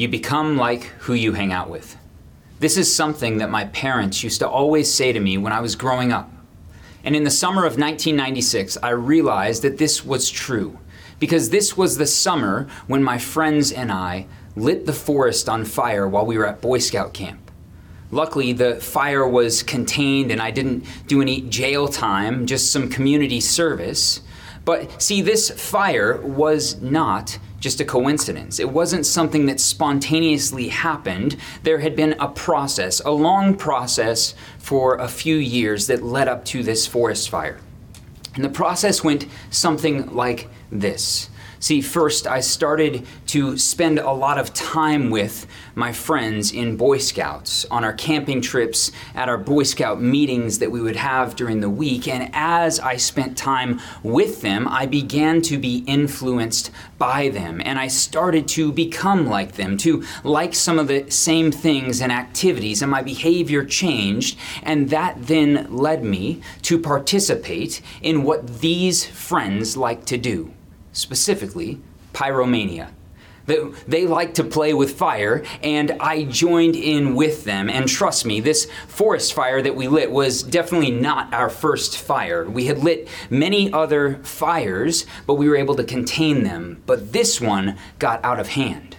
You become like who you hang out with. This is something that my parents used to always say to me when I was growing up. And in the summer of 1996, I realized that this was true because this was the summer when my friends and I lit the forest on fire while we were at Boy Scout camp. Luckily, the fire was contained and I didn't do any jail time, just some community service. But see, this fire was not just a coincidence. It wasn't something that spontaneously happened. There had been a process, a long process for a few years that led up to this forest fire. And the process went something like this. See, first, I started to spend a lot of time with my friends in Boy Scouts on our camping trips, at our Boy Scout meetings that we would have during the week. And as I spent time with them, I began to be influenced by them. And I started to become like them, to like some of the same things and activities. And my behavior changed. And that then led me to participate in what these friends like to do specifically pyromania. They like to play with fire, and I joined in with them. And trust me, this forest fire that we lit was definitely not our first fire. We had lit many other fires, but we were able to contain them. But this one got out of hand.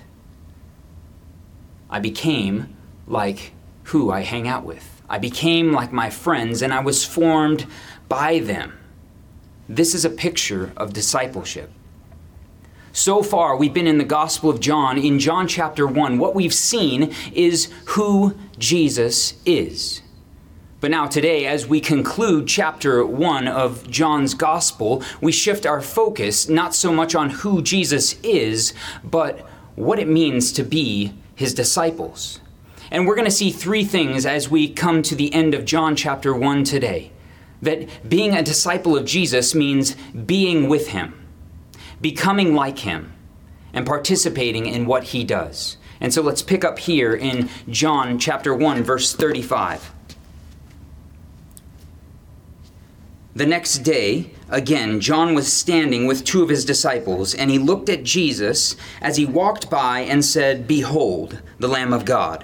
I became like who I hang out with. I became like my friends, and I was formed by them. This is a picture of discipleship. So far, we've been in the Gospel of John. In John chapter 1, what we've seen is who Jesus is. But now, today, as we conclude chapter 1 of John's Gospel, we shift our focus not so much on who Jesus is, but what it means to be his disciples. And we're going to see three things as we come to the end of John chapter 1 today. That being a disciple of Jesus means being with him becoming like him, and participating in what he does. And so let's pick up here in John chapter 1 verse 35. The next day, again, John was standing with two of his disciples, and he looked at Jesus as he walked by and said, Behold, the Lamb of God.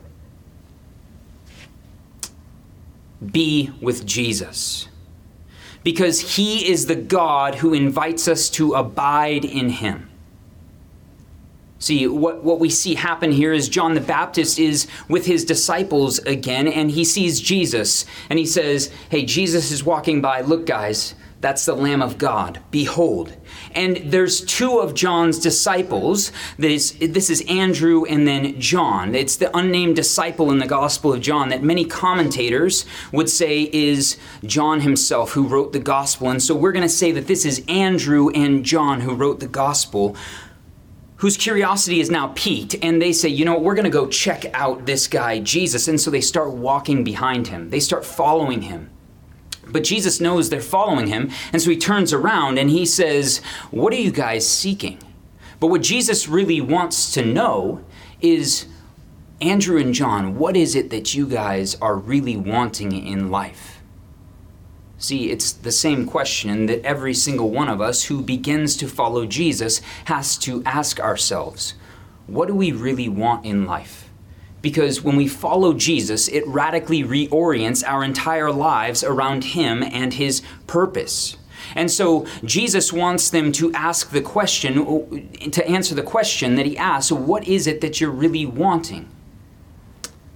Be with Jesus because he is the God who invites us to abide in him. See, what, what we see happen here is John the Baptist is with his disciples again, and he sees Jesus, and he says, Hey, Jesus is walking by. Look, guys, that's the Lamb of God. Behold. And there's two of John's disciples. This, this is Andrew and then John. It's the unnamed disciple in the Gospel of John that many commentators would say is John himself who wrote the Gospel. And so we're going to say that this is Andrew and John who wrote the Gospel whose curiosity is now piqued, and they say, you know we're going to go check out this guy, Jesus. And so they start walking behind him, they start following him. But Jesus knows they're following him, and so he turns around and he says, What are you guys seeking? But what Jesus really wants to know is Andrew and John, what is it that you guys are really wanting in life? See, it's the same question that every single one of us who begins to follow Jesus has to ask ourselves What do we really want in life? Because when we follow Jesus, it radically reorients our entire lives around Him and His purpose. And so Jesus wants them to ask the question, to answer the question that He asks, what is it that you're really wanting?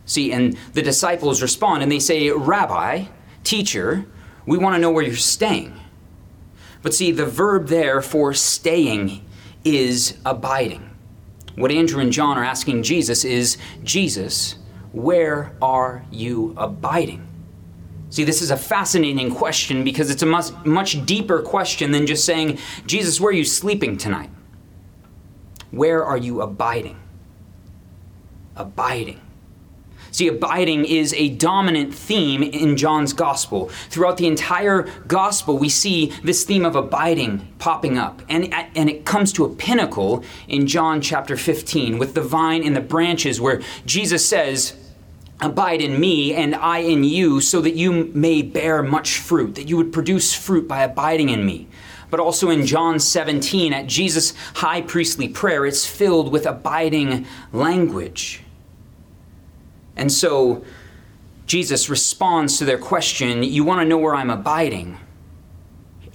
See, and the disciples respond and they say, Rabbi, teacher, we want to know where you're staying. But see, the verb there for staying is abiding. What Andrew and John are asking Jesus is Jesus, where are you abiding? See, this is a fascinating question because it's a much, much deeper question than just saying, Jesus, where are you sleeping tonight? Where are you abiding? abiding. See, abiding is a dominant theme in John's gospel. Throughout the entire gospel, we see this theme of abiding popping up. And, and it comes to a pinnacle in John chapter 15 with the vine and the branches, where Jesus says, Abide in me and I in you, so that you may bear much fruit, that you would produce fruit by abiding in me. But also in John 17, at Jesus' high priestly prayer, it's filled with abiding language. And so Jesus responds to their question You want to know where I'm abiding?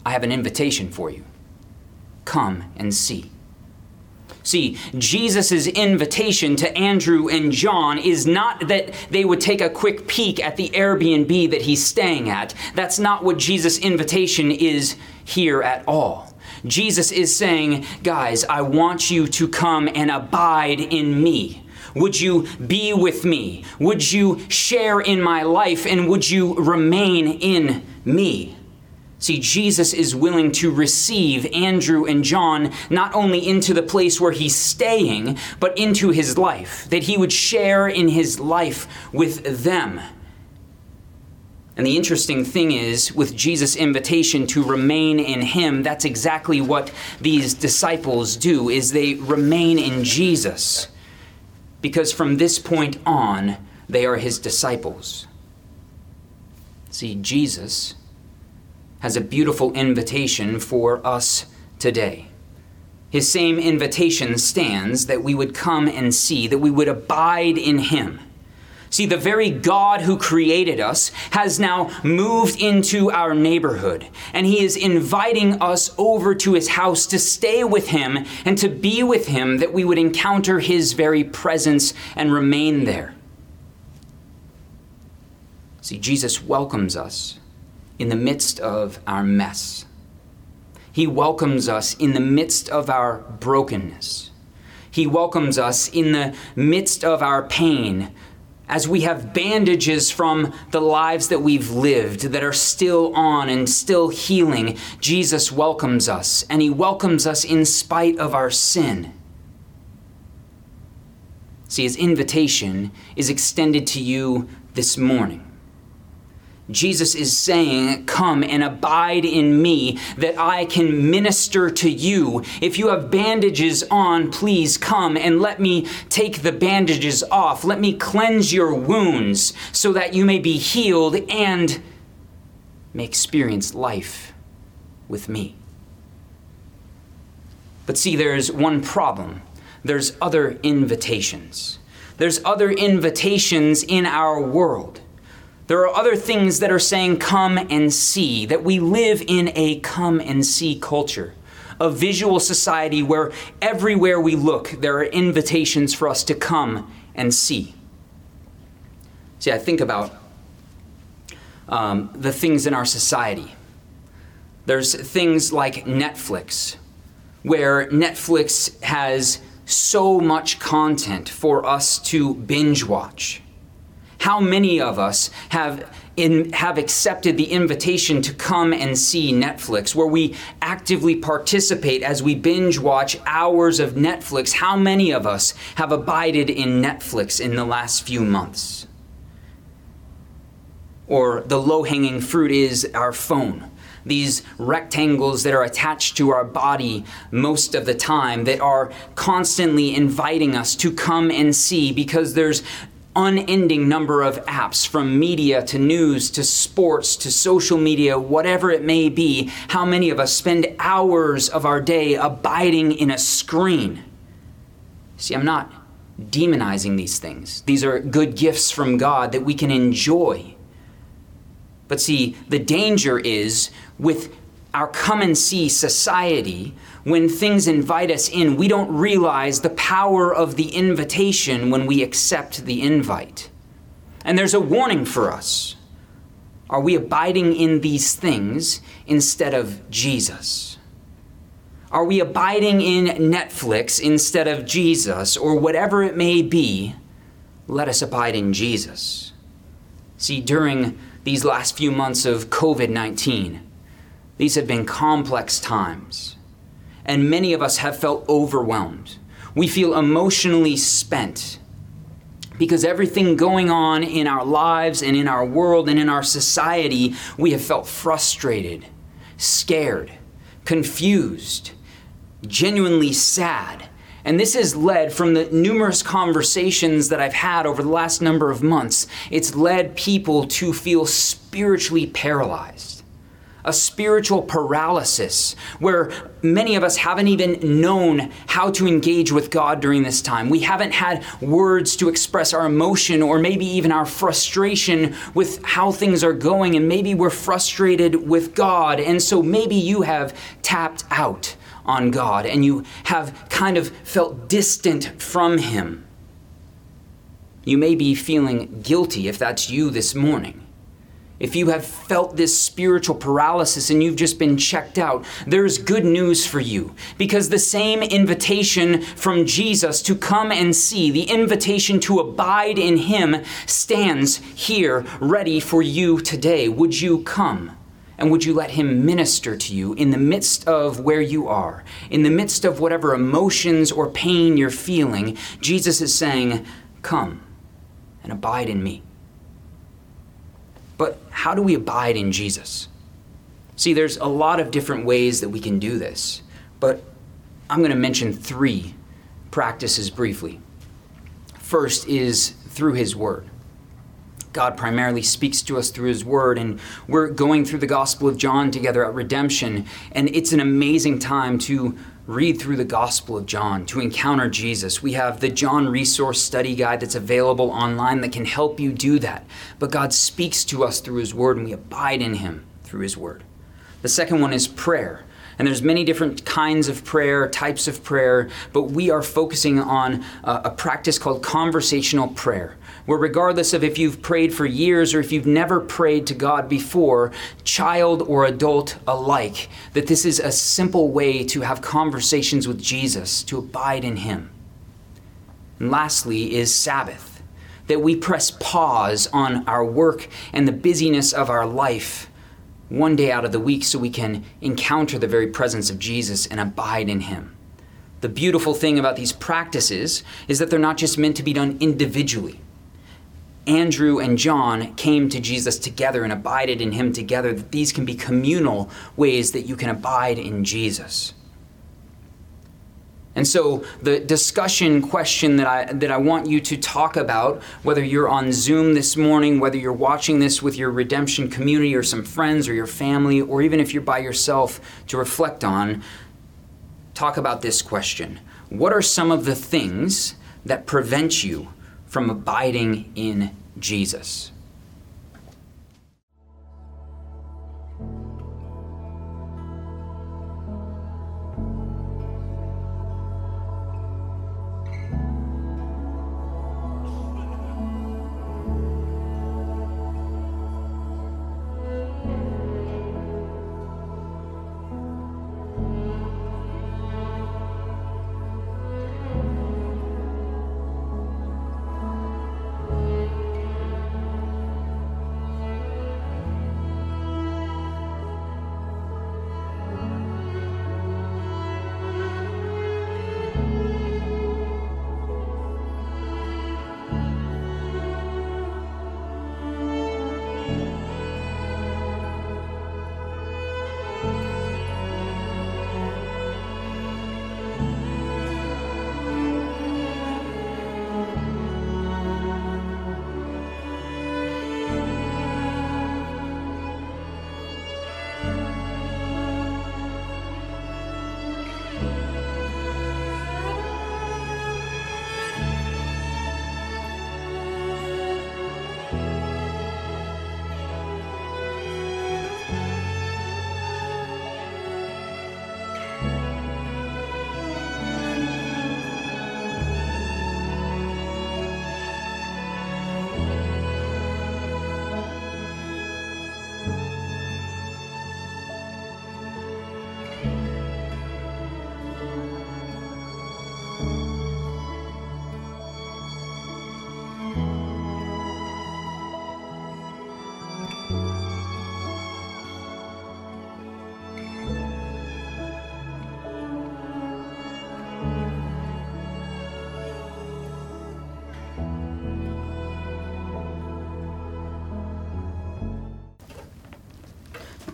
I have an invitation for you. Come and see. See, Jesus' invitation to Andrew and John is not that they would take a quick peek at the Airbnb that he's staying at. That's not what Jesus' invitation is here at all. Jesus is saying, Guys, I want you to come and abide in me. Would you be with me? Would you share in my life? And would you remain in me? See, Jesus is willing to receive Andrew and John not only into the place where he's staying, but into his life, that he would share in his life with them. And the interesting thing is, with Jesus' invitation to remain in him, that's exactly what these disciples do, is they remain in Jesus because from this point on, they are his disciples. See, Jesus has a beautiful invitation for us today. His same invitation stands that we would come and see, that we would abide in him See, the very God who created us has now moved into our neighborhood, and He is inviting us over to His house to stay with Him and to be with Him, that we would encounter His very presence and remain there. See, Jesus welcomes us in the midst of our mess. He welcomes us in the midst of our brokenness. He welcomes us in the midst of our pain, as we have bandages from the lives that we've lived that are still on and still healing, Jesus welcomes us, and He welcomes us in spite of our sin. See, His invitation is extended to you this morning. Jesus is saying, Come and abide in me that I can minister to you. If you have bandages on, please come and let me take the bandages off. Let me cleanse your wounds so that you may be healed and may experience life with me. But see, there's one problem there's other invitations. There's other invitations in our world. There are other things that are saying, come and see, that we live in a come and see culture, a visual society where everywhere we look, there are invitations for us to come and see. See, I think about um, the things in our society. There's things like Netflix, where Netflix has so much content for us to binge watch. How many of us have in, have accepted the invitation to come and see Netflix, where we actively participate as we binge watch hours of Netflix? How many of us have abided in Netflix in the last few months? Or the low hanging fruit is our phone these rectangles that are attached to our body most of the time that are constantly inviting us to come and see because there's unending number of apps from media to news to sports to social media, whatever it may be, how many of us spend hours of our day abiding in a screen? See, I'm not demonizing these things. These are good gifts from God that we can enjoy. But see, the danger is with our come and see society, when things invite us in, we don't realize the power of the invitation when we accept the invite. And there's a warning for us. Are we abiding in these things instead of Jesus? Are we abiding in Netflix instead of Jesus, or whatever it may be? Let us abide in Jesus. See, during these last few months of COVID 19, these have been complex times, and many of us have felt overwhelmed. We feel emotionally spent. because everything going on in our lives and in our world and in our society, we have felt frustrated, scared, confused, genuinely sad. And this has led from the numerous conversations that I've had over the last number of months, it's led people to feel spiritually paralyzed a spiritual paralysis where many of us haven't even known how to engage with God during this time. We haven't had words to express our emotion or maybe even our frustration with how things are going, and maybe we're frustrated with God. And so maybe you have tapped out on God and you have kind of felt distant from Him. You may be feeling guilty if that's you this morning if you have felt this spiritual paralysis and you've just been checked out, there's good news for you. Because the same invitation from Jesus to come and see, the invitation to abide in Him, stands here ready for you today. Would you come? And would you let Him minister to you in the midst of where you are, in the midst of whatever emotions or pain you're feeling? Jesus is saying, Come and abide in me. How do we abide in Jesus? See, there's a lot of different ways that we can do this, but I'm going to mention three practices briefly. First is through His Word. God primarily speaks to us through His Word, and we're going through the Gospel of John together at Redemption, and it's an amazing time to read through the Gospel of John to encounter Jesus. We have the John Resource Study Guide that's available online that can help you do that. But God speaks to us through His Word, and we abide in Him through His Word. The second one is prayer. And there's many different kinds of prayer, types of prayer, but we are focusing on a, a practice called conversational prayer where regardless of if you've prayed for years or if you've never prayed to God before, child or adult alike, that this is a simple way to have conversations with Jesus, to abide in Him. And lastly, is Sabbath, that we press pause on our work and the busyness of our life one day out of the week so we can encounter the very presence of Jesus and abide in Him. The beautiful thing about these practices is that they're not just meant to be done individually. Andrew and John came to Jesus together and abided in him together, that these can be communal ways that you can abide in Jesus. And so, the discussion question that I, that I want you to talk about, whether you're on Zoom this morning, whether you're watching this with your redemption community or some friends or your family, or even if you're by yourself to reflect on, talk about this question What are some of the things that prevent you from abiding in Jesus.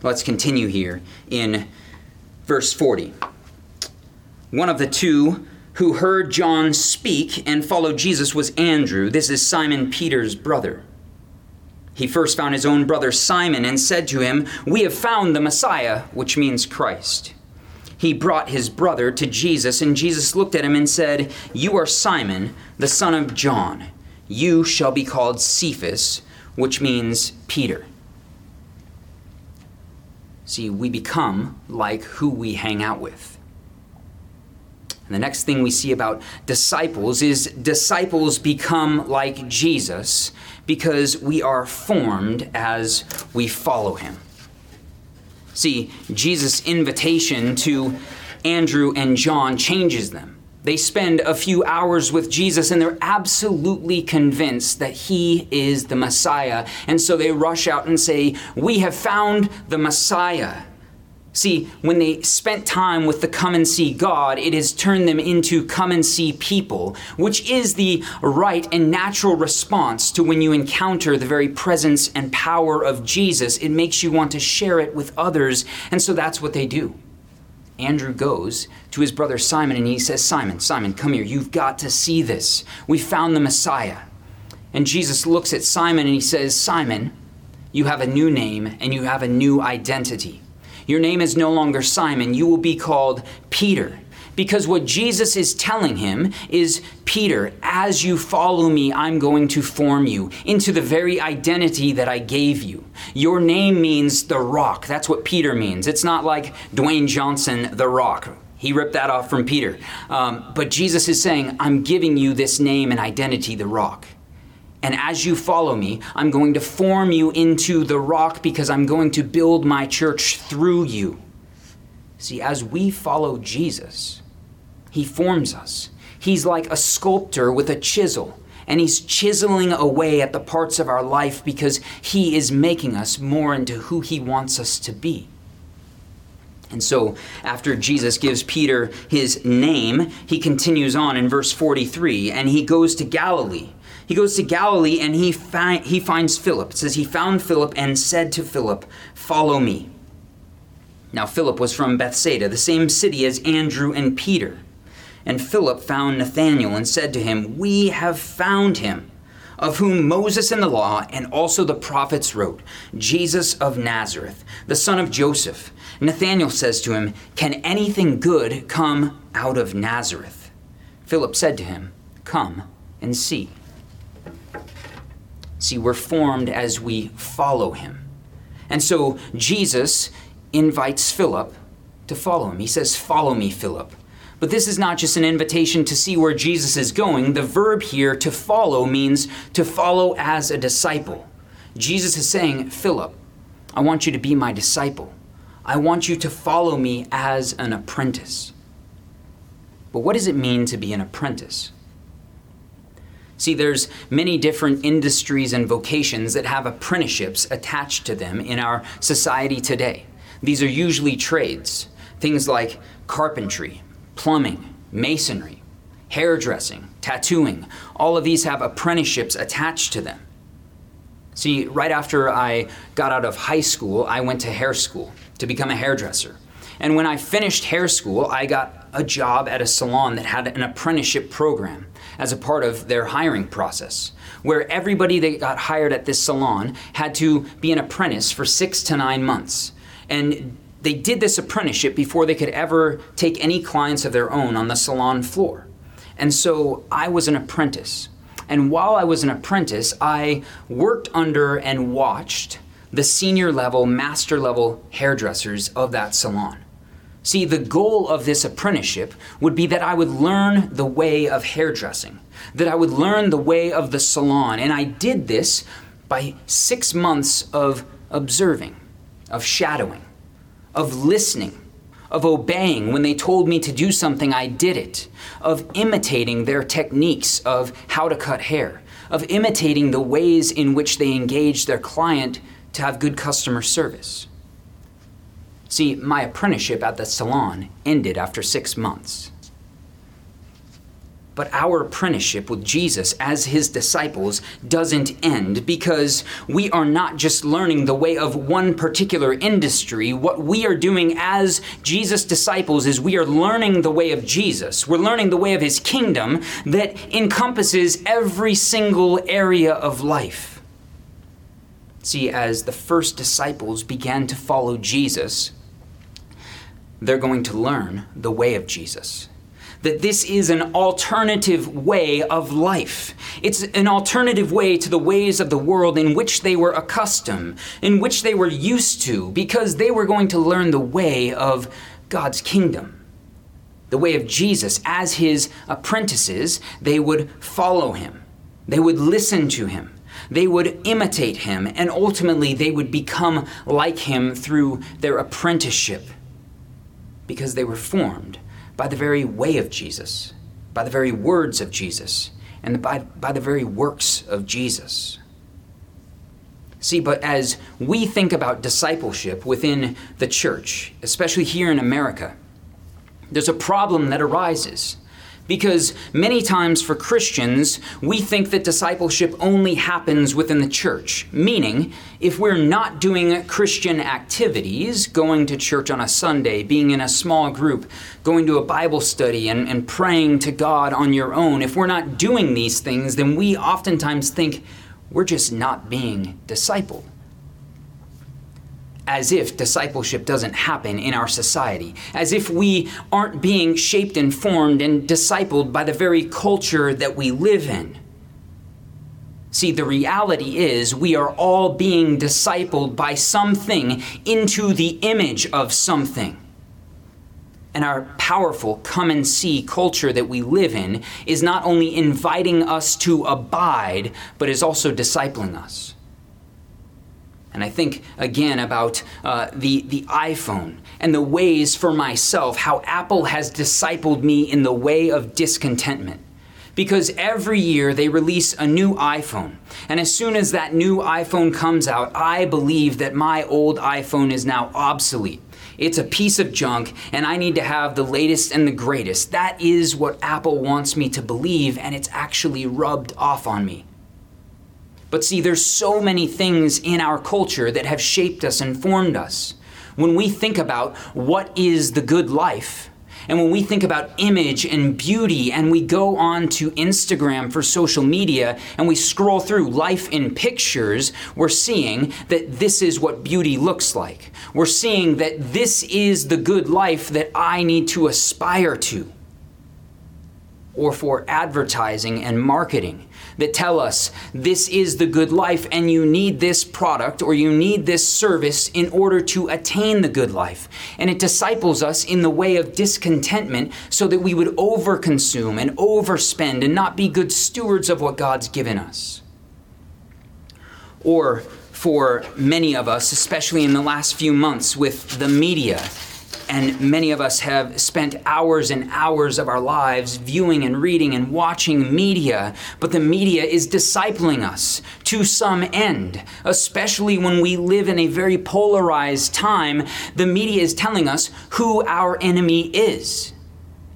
Let's continue here in verse 40. One of the two who heard John speak and followed Jesus was Andrew. This is Simon Peter's brother. He first found his own brother Simon and said to him, We have found the Messiah, which means Christ. He brought his brother to Jesus, and Jesus looked at him and said, You are Simon, the son of John. You shall be called Cephas, which means Peter. See, we become like who we hang out with. And the next thing we see about disciples is disciples become like Jesus because we are formed as we follow him. See, Jesus' invitation to Andrew and John changes them. They spend a few hours with Jesus and they're absolutely convinced that he is the Messiah. And so they rush out and say, We have found the Messiah. See, when they spent time with the come and see God, it has turned them into come and see people, which is the right and natural response to when you encounter the very presence and power of Jesus. It makes you want to share it with others, and so that's what they do. Andrew goes to his brother Simon and he says, Simon, Simon, come here. You've got to see this. We found the Messiah. And Jesus looks at Simon and he says, Simon, you have a new name and you have a new identity. Your name is no longer Simon, you will be called Peter. Because what Jesus is telling him is Peter, as you follow me, I'm going to form you into the very identity that I gave you. Your name means the rock. That's what Peter means. It's not like Dwayne Johnson, the rock. He ripped that off from Peter. Um, but Jesus is saying, I'm giving you this name and identity, the rock. And as you follow me, I'm going to form you into the rock because I'm going to build my church through you. See, as we follow Jesus, he forms us. He's like a sculptor with a chisel, and he's chiseling away at the parts of our life because he is making us more into who he wants us to be. And so, after Jesus gives Peter his name, he continues on in verse 43 and he goes to Galilee he goes to Galilee and he, fi- he finds Philip. It says, He found Philip and said to Philip, Follow me. Now, Philip was from Bethsaida, the same city as Andrew and Peter. And Philip found Nathanael and said to him, We have found him, of whom Moses and the law and also the prophets wrote, Jesus of Nazareth, the son of Joseph. Nathanael says to him, Can anything good come out of Nazareth? Philip said to him, Come and see. See, we're formed as we follow him. And so Jesus invites Philip to follow him. He says, Follow me, Philip. But this is not just an invitation to see where Jesus is going. The verb here, to follow, means to follow as a disciple. Jesus is saying, Philip, I want you to be my disciple. I want you to follow me as an apprentice. But what does it mean to be an apprentice? See, there's many different industries and vocations that have apprenticeships attached to them in our society today. These are usually trades, things like carpentry, plumbing, masonry, hairdressing, tattooing. All of these have apprenticeships attached to them. See, right after I got out of high school, I went to hair school to become a hairdresser. And when I finished hair school, I got a job at a salon that had an apprenticeship program as a part of their hiring process, where everybody that got hired at this salon had to be an apprentice for six to nine months. And they did this apprenticeship before they could ever take any clients of their own on the salon floor. And so I was an apprentice. And while I was an apprentice, I worked under and watched the senior level, master level hairdressers of that salon. See, the goal of this apprenticeship would be that I would learn the way of hairdressing, that I would learn the way of the salon. And I did this by six months of observing, of shadowing, of listening, of obeying. When they told me to do something, I did it, of imitating their techniques of how to cut hair, of imitating the ways in which they engage their client to have good customer service. See, my apprenticeship at the salon ended after six months. But our apprenticeship with Jesus as his disciples doesn't end because we are not just learning the way of one particular industry. What we are doing as Jesus' disciples is we are learning the way of Jesus. We're learning the way of his kingdom that encompasses every single area of life. See, as the first disciples began to follow Jesus, they're going to learn the way of Jesus that this is an alternative way of life. It's an alternative way to the ways of the world in which they were accustomed, in which they were used to, because they were going to learn the way of God's kingdom. The way of Jesus. As his apprentices, they would follow him, they would listen to him. They would imitate him, and ultimately they would become like him through their apprenticeship because they were formed by the very way of Jesus, by the very words of Jesus, and by, by the very works of Jesus. See, but as we think about discipleship within the church, especially here in America, there's a problem that arises. Because many times for Christians, we think that discipleship only happens within the church. Meaning, if we're not doing Christian activities, going to church on a Sunday, being in a small group, going to a Bible study, and, and praying to God on your own, if we're not doing these things, then we oftentimes think we're just not being discipled as if discipleship doesn't happen in our society, as if we aren't being shaped and formed and discipled by the very culture that we live in. See, the reality is we are all being discipled by something into the image of something. And our powerful come and see culture that we live in is not only inviting us to abide, but is also discipling us. And I think again about uh, the, the iPhone and the ways for myself, how Apple has discipled me in the way of discontentment. Because every year they release a new iPhone. And as soon as that new iPhone comes out, I believe that my old iPhone is now obsolete. It's a piece of junk, and I need to have the latest and the greatest. That is what Apple wants me to believe, and it's actually rubbed off on me. But see, there's so many things in our culture that have shaped us and formed us. When we think about what is the good life, and when we think about image and beauty, and we go on to Instagram for social media and we scroll through life in pictures, we're seeing that this is what beauty looks like. We're seeing that this is the good life that I need to aspire to. Or for advertising and marketing that tell us this is the good life and you need this product or you need this service in order to attain the good life. And it disciples us in the way of discontentment so that we would overconsume and overspend and not be good stewards of what God's given us. Or for many of us, especially in the last few months with the media and many of us have spent hours and hours of our lives viewing and reading and watching media, but the media is discipling us to some end. Especially when we live in a very polarized time, the media is telling us who our enemy is.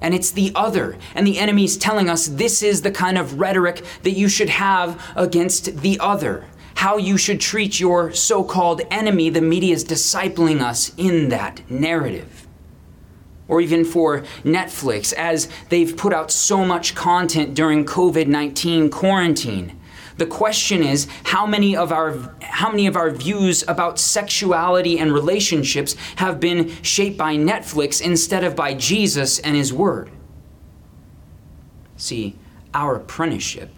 And it's the other. And the enemy is telling us this is the kind of rhetoric that you should have against the other how you should treat your so called enemy, the media is discipling us in that narrative or even for Netflix, as they've put out so much content during COVID 19 quarantine. The question is how many of our how many of our views about sexuality and relationships have been shaped by Netflix instead of by Jesus and his word? See, our apprenticeship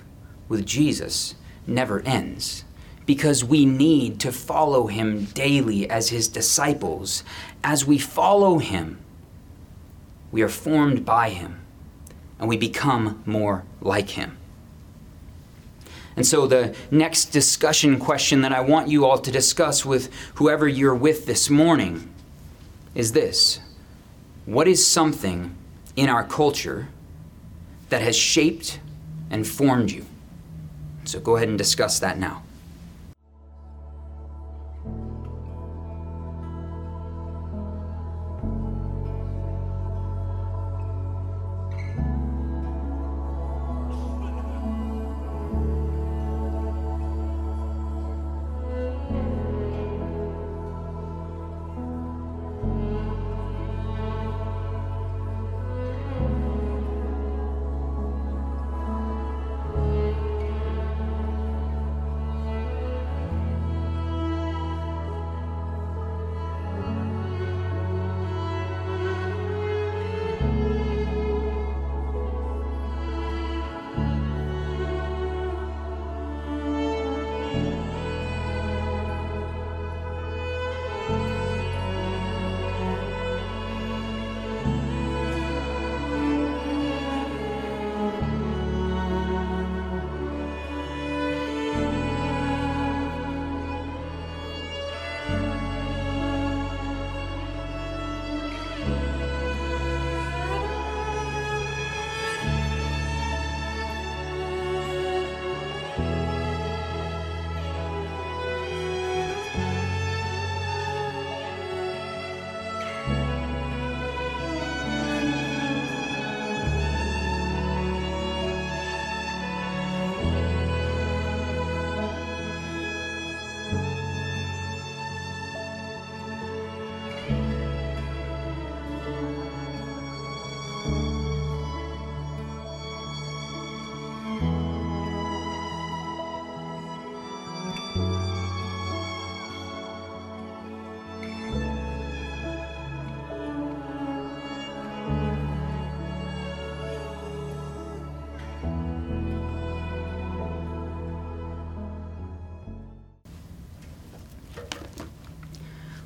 with Jesus never ends because we need to follow him daily as his disciples. As we follow him, we are formed by Him and we become more like Him. And so, the next discussion question that I want you all to discuss with whoever you're with this morning is this What is something in our culture that has shaped and formed you? So, go ahead and discuss that now.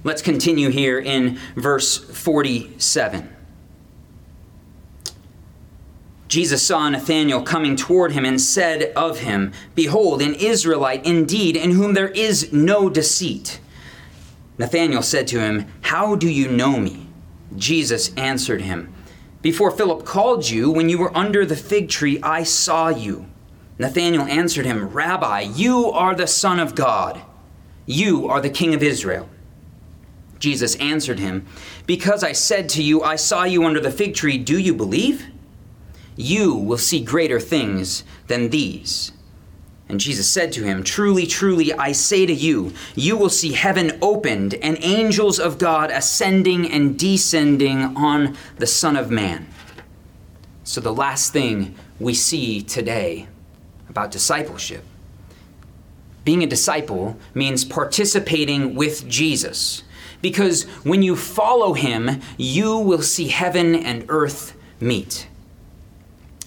Let's continue here in verse 47. Jesus saw Nathanael coming toward him and said of him, Behold, an Israelite indeed, in whom there is no deceit. Nathanael said to him, How do you know me? Jesus answered him, Before Philip called you, when you were under the fig tree, I saw you. Nathanael answered him, Rabbi, you are the Son of God. You are the King of Israel. Jesus answered him, Because I said to you, I saw you under the fig tree, do you believe? you will see greater things than these. And Jesus said to him, Truly, truly, I say to you, you will see heaven opened and angels of God ascending and descending on the Son of Man. So, the last thing we see today about discipleship being a disciple means participating with Jesus. Because when you follow him, you will see heaven and earth meet.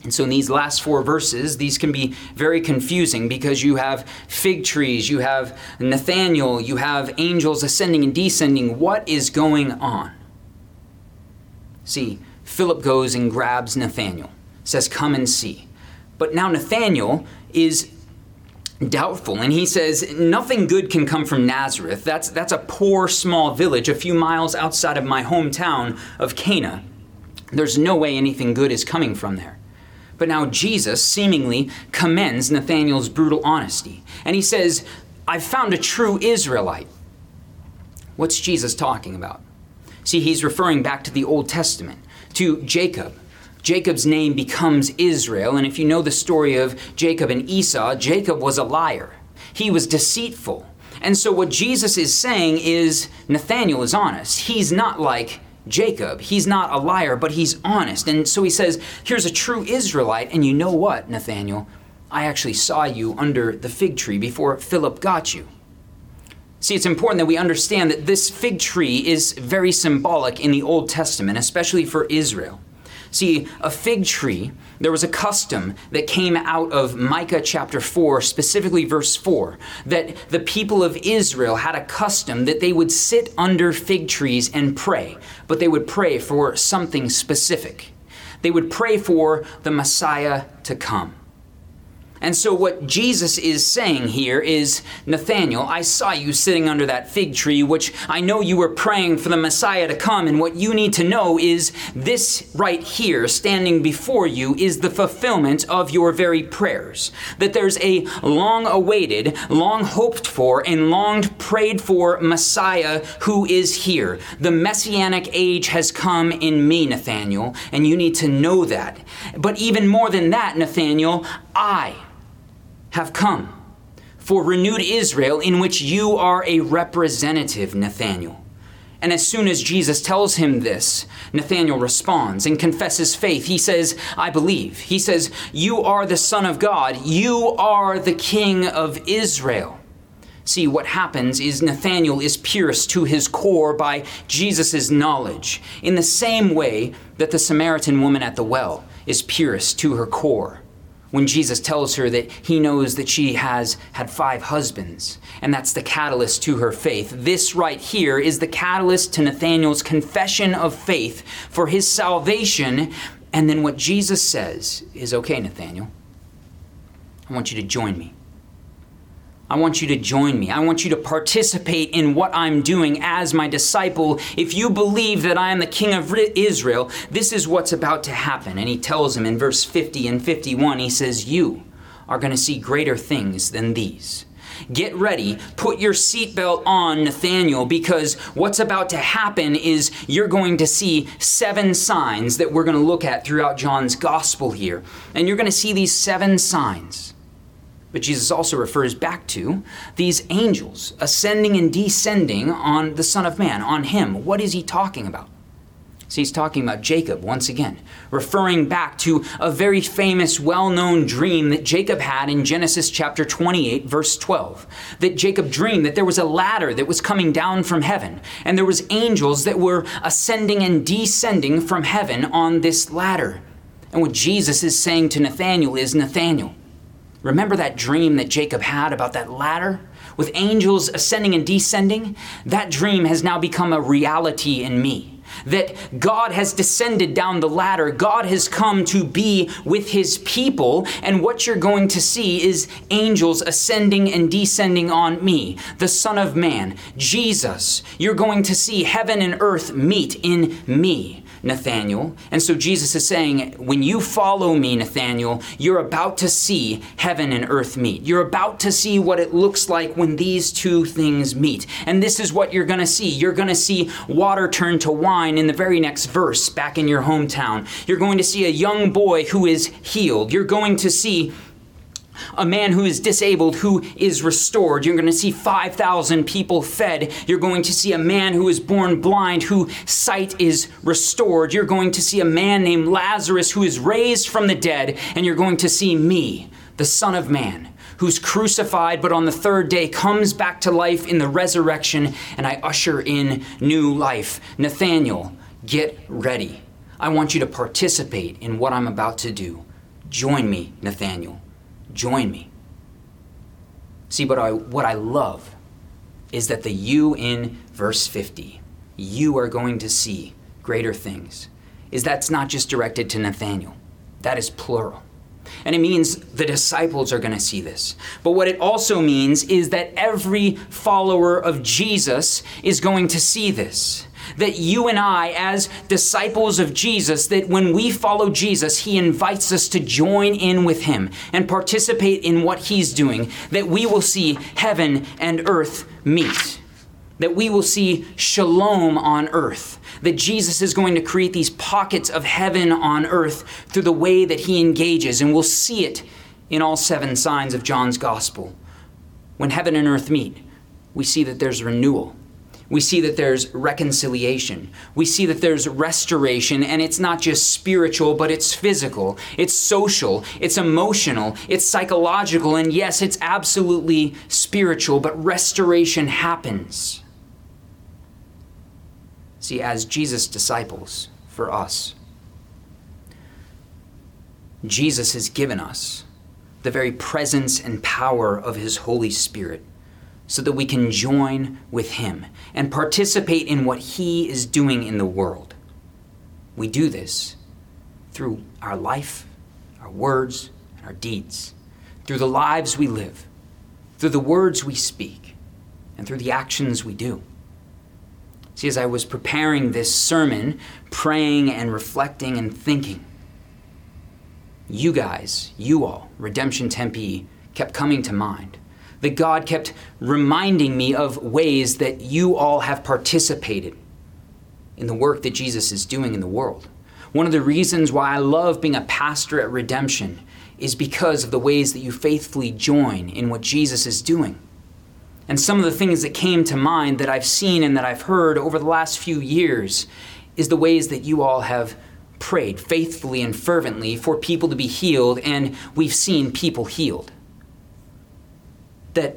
And so, in these last four verses, these can be very confusing because you have fig trees, you have Nathanael, you have angels ascending and descending. What is going on? See, Philip goes and grabs Nathanael, says, Come and see. But now Nathanael is doubtful and he says nothing good can come from nazareth that's, that's a poor small village a few miles outside of my hometown of cana there's no way anything good is coming from there but now Jesus seemingly commends Nathanael's brutal honesty. And he says, I've found a true Israelite. What's Jesus talking about? See, he's referring back to the Old Testament, to Jacob. Jacob's name becomes Israel, and if you know the story of Jacob and Esau, Jacob was a liar. He was deceitful. And so what Jesus is saying is Nathanael is honest. He's not like Jacob. He's not a liar, but he's honest. And so he says, Here's a true Israelite, and you know what, Nathanael? I actually saw you under the fig tree before Philip got you. See, it's important that we understand that this fig tree is very symbolic in the Old Testament, especially for Israel. See, a fig tree, there was a custom that came out of Micah chapter 4, specifically verse 4, that the people of Israel had a custom that they would sit under fig trees and pray, but they would pray for something specific. They would pray for the Messiah to come. And so, what Jesus is saying here is Nathanael, I saw you sitting under that fig tree, which I know you were praying for the Messiah to come. And what you need to know is this right here, standing before you, is the fulfillment of your very prayers. That there's a long awaited, long hoped for, and long prayed for Messiah who is here. The messianic age has come in me, Nathanael, and you need to know that. But even more than that, Nathanael, I have come for renewed Israel, in which you are a representative, Nathanael. And as soon as Jesus tells him this, Nathanael responds and confesses faith. He says, I believe. He says, You are the Son of God. You are the King of Israel. See, what happens is Nathanael is pierced to his core by Jesus' knowledge, in the same way that the Samaritan woman at the well is pierced to her core when Jesus tells her that he knows that she has had five husbands, and that's the catalyst to her faith. This right here is the catalyst to Nathanael's confession of faith for his salvation. And then what Jesus says is okay, Nathanael, I want you to join me. I want you to join me. I want you to participate in what I'm doing as my disciple. If you believe that I am the king of Israel, this is what's about to happen. And he tells him in verse 50 and 51, he says, You are going to see greater things than these. Get ready, put your seatbelt on, Nathanael, because what's about to happen is you're going to see seven signs that we're going to look at throughout John's gospel here. And you're going to see these seven signs. But Jesus also refers back to these angels ascending and descending on the Son of Man, on him. What is he talking about? See, he's talking about Jacob once again, referring back to a very famous, well known dream that Jacob had in Genesis chapter 28, verse 12. That Jacob dreamed that there was a ladder that was coming down from heaven, and there was angels that were ascending and descending from heaven on this ladder. And what Jesus is saying to Nathanael is Nathanael, Remember that dream that Jacob had about that ladder with angels ascending and descending? That dream has now become a reality in me that God has descended down the ladder. God has come to be with his people. And what you're going to see is angels ascending and descending on me, the Son of Man, Jesus. You're going to see heaven and earth meet in me. Nathanael. And so Jesus is saying, when you follow me, Nathanael, you're about to see heaven and earth meet. You're about to see what it looks like when these two things meet. And this is what you're going to see. You're going to see water turn to wine in the very next verse back in your hometown. You're going to see a young boy who is healed. You're going to see a man who is disabled who is restored. You're going to see 5,000 people fed. You're going to see a man who is born blind whose sight is restored. You're going to see a man named Lazarus who is raised from the dead. And you're going to see me, the Son of Man, who's crucified but on the third day comes back to life in the resurrection, and I usher in new life. Nathanael, get ready. I want you to participate in what I'm about to do. Join me, Nathanael join me. See, but I, what I love is that the you in verse 50, you are going to see greater things, is that's not just directed to Nathanael, that is plural. And it means the disciples are going to see this. But what it also means is that every follower of Jesus is going to see this that you and I, as disciples of Jesus, that when we follow Jesus, He invites us to join in with Him and participate in what He's doing, that we will see heaven and earth meet, that we will see shalom on earth, that Jesus is going to create these pockets of heaven on earth through the way that He engages, and we'll see it in all seven signs of John's Gospel. When heaven and earth meet, we see that there's renewal we see that there's reconciliation. We see that there's restoration, and it's not just spiritual, but it's physical, it's social, it's emotional, it's psychological, and yes, it's absolutely spiritual, but restoration happens. See, as Jesus' disciples, for us, Jesus has given us the very presence and power of His Holy Spirit so that we can join with Him and participate in what He is doing in the world. We do this through our life, our words, and our deeds, through the lives we live, through the words we speak, and through the actions we do. See, as I was preparing this sermon, praying and reflecting and thinking, you guys, you all, Redemption Tempe, kept coming to mind that God kept reminding me of ways that you all have participated in the work that Jesus is doing in the world. One of the reasons why I love being a pastor at Redemption is because of the ways that you faithfully join in what Jesus is doing. And some of the things that came to mind that I've seen and that I've heard over the last few years is the ways that you all have prayed faithfully and fervently for people to be healed, and we've seen people healed that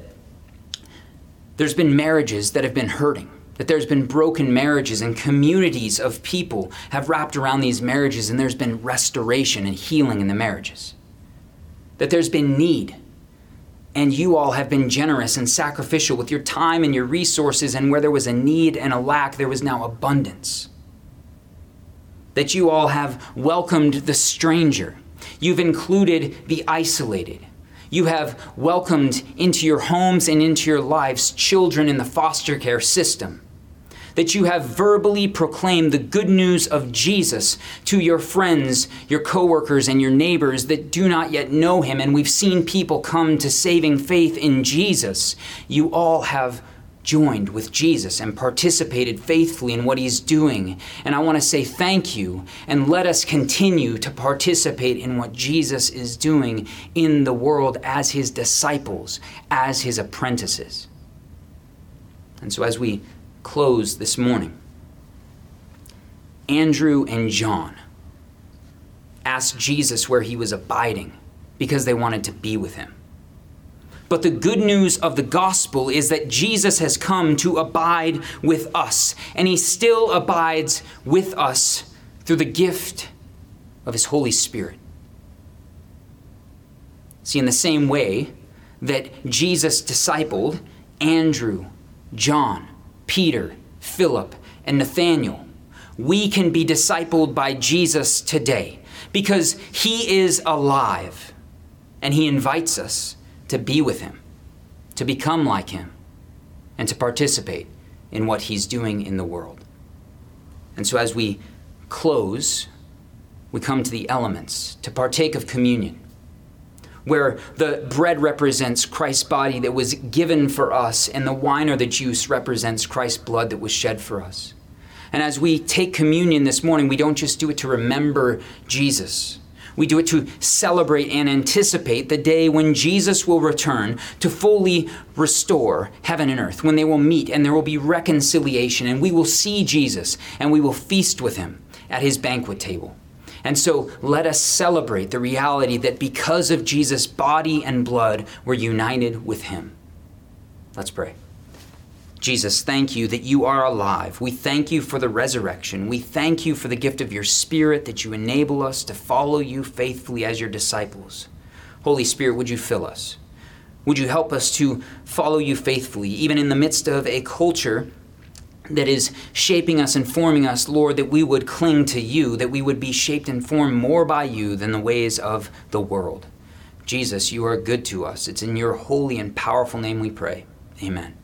there's been marriages that have been hurting, that there's been broken marriages, and communities of people have wrapped around these marriages, and there's been restoration and healing in the marriages. That there's been need, and you all have been generous and sacrificial with your time and your resources, and where there was a need and a lack, there was now abundance. That you all have welcomed the stranger, you've included the isolated you have welcomed into your homes and into your lives children in the foster care system. That you have verbally proclaimed the good news of Jesus to your friends, your coworkers, and your neighbors that do not yet know him. And we've seen people come to saving faith in Jesus. You all have joined with Jesus and participated faithfully in what he's doing. And I want to say thank you and let us continue to participate in what Jesus is doing in the world as his disciples, as his apprentices. And so as we close this morning, Andrew and John asked Jesus where he was abiding because they wanted to be with him. But the good news of the gospel is that Jesus has come to abide with us, and he still abides with us through the gift of his Holy Spirit. See, in the same way that Jesus discipled Andrew, John, Peter, Philip, and Nathanael, we can be discipled by Jesus today because he is alive and he invites us to be with him, to become like him, and to participate in what he's doing in the world. And so, as we close, we come to the elements to partake of communion, where the bread represents Christ's body that was given for us, and the wine or the juice represents Christ's blood that was shed for us. And as we take communion this morning, we don't just do it to remember Jesus. We do it to celebrate and anticipate the day when Jesus will return to fully restore heaven and earth, when they will meet and there will be reconciliation, and we will see Jesus and we will feast with him at his banquet table. And so let us celebrate the reality that because of Jesus' body and blood, we're united with him. Let's pray. Jesus, thank you that you are alive. We thank you for the resurrection. We thank you for the gift of your Spirit that you enable us to follow you faithfully as your disciples. Holy Spirit, would you fill us? Would you help us to follow you faithfully, even in the midst of a culture that is shaping us and forming us, Lord, that we would cling to you, that we would be shaped and formed more by you than the ways of the world. Jesus, you are good to us. It's in your holy and powerful name we pray. Amen.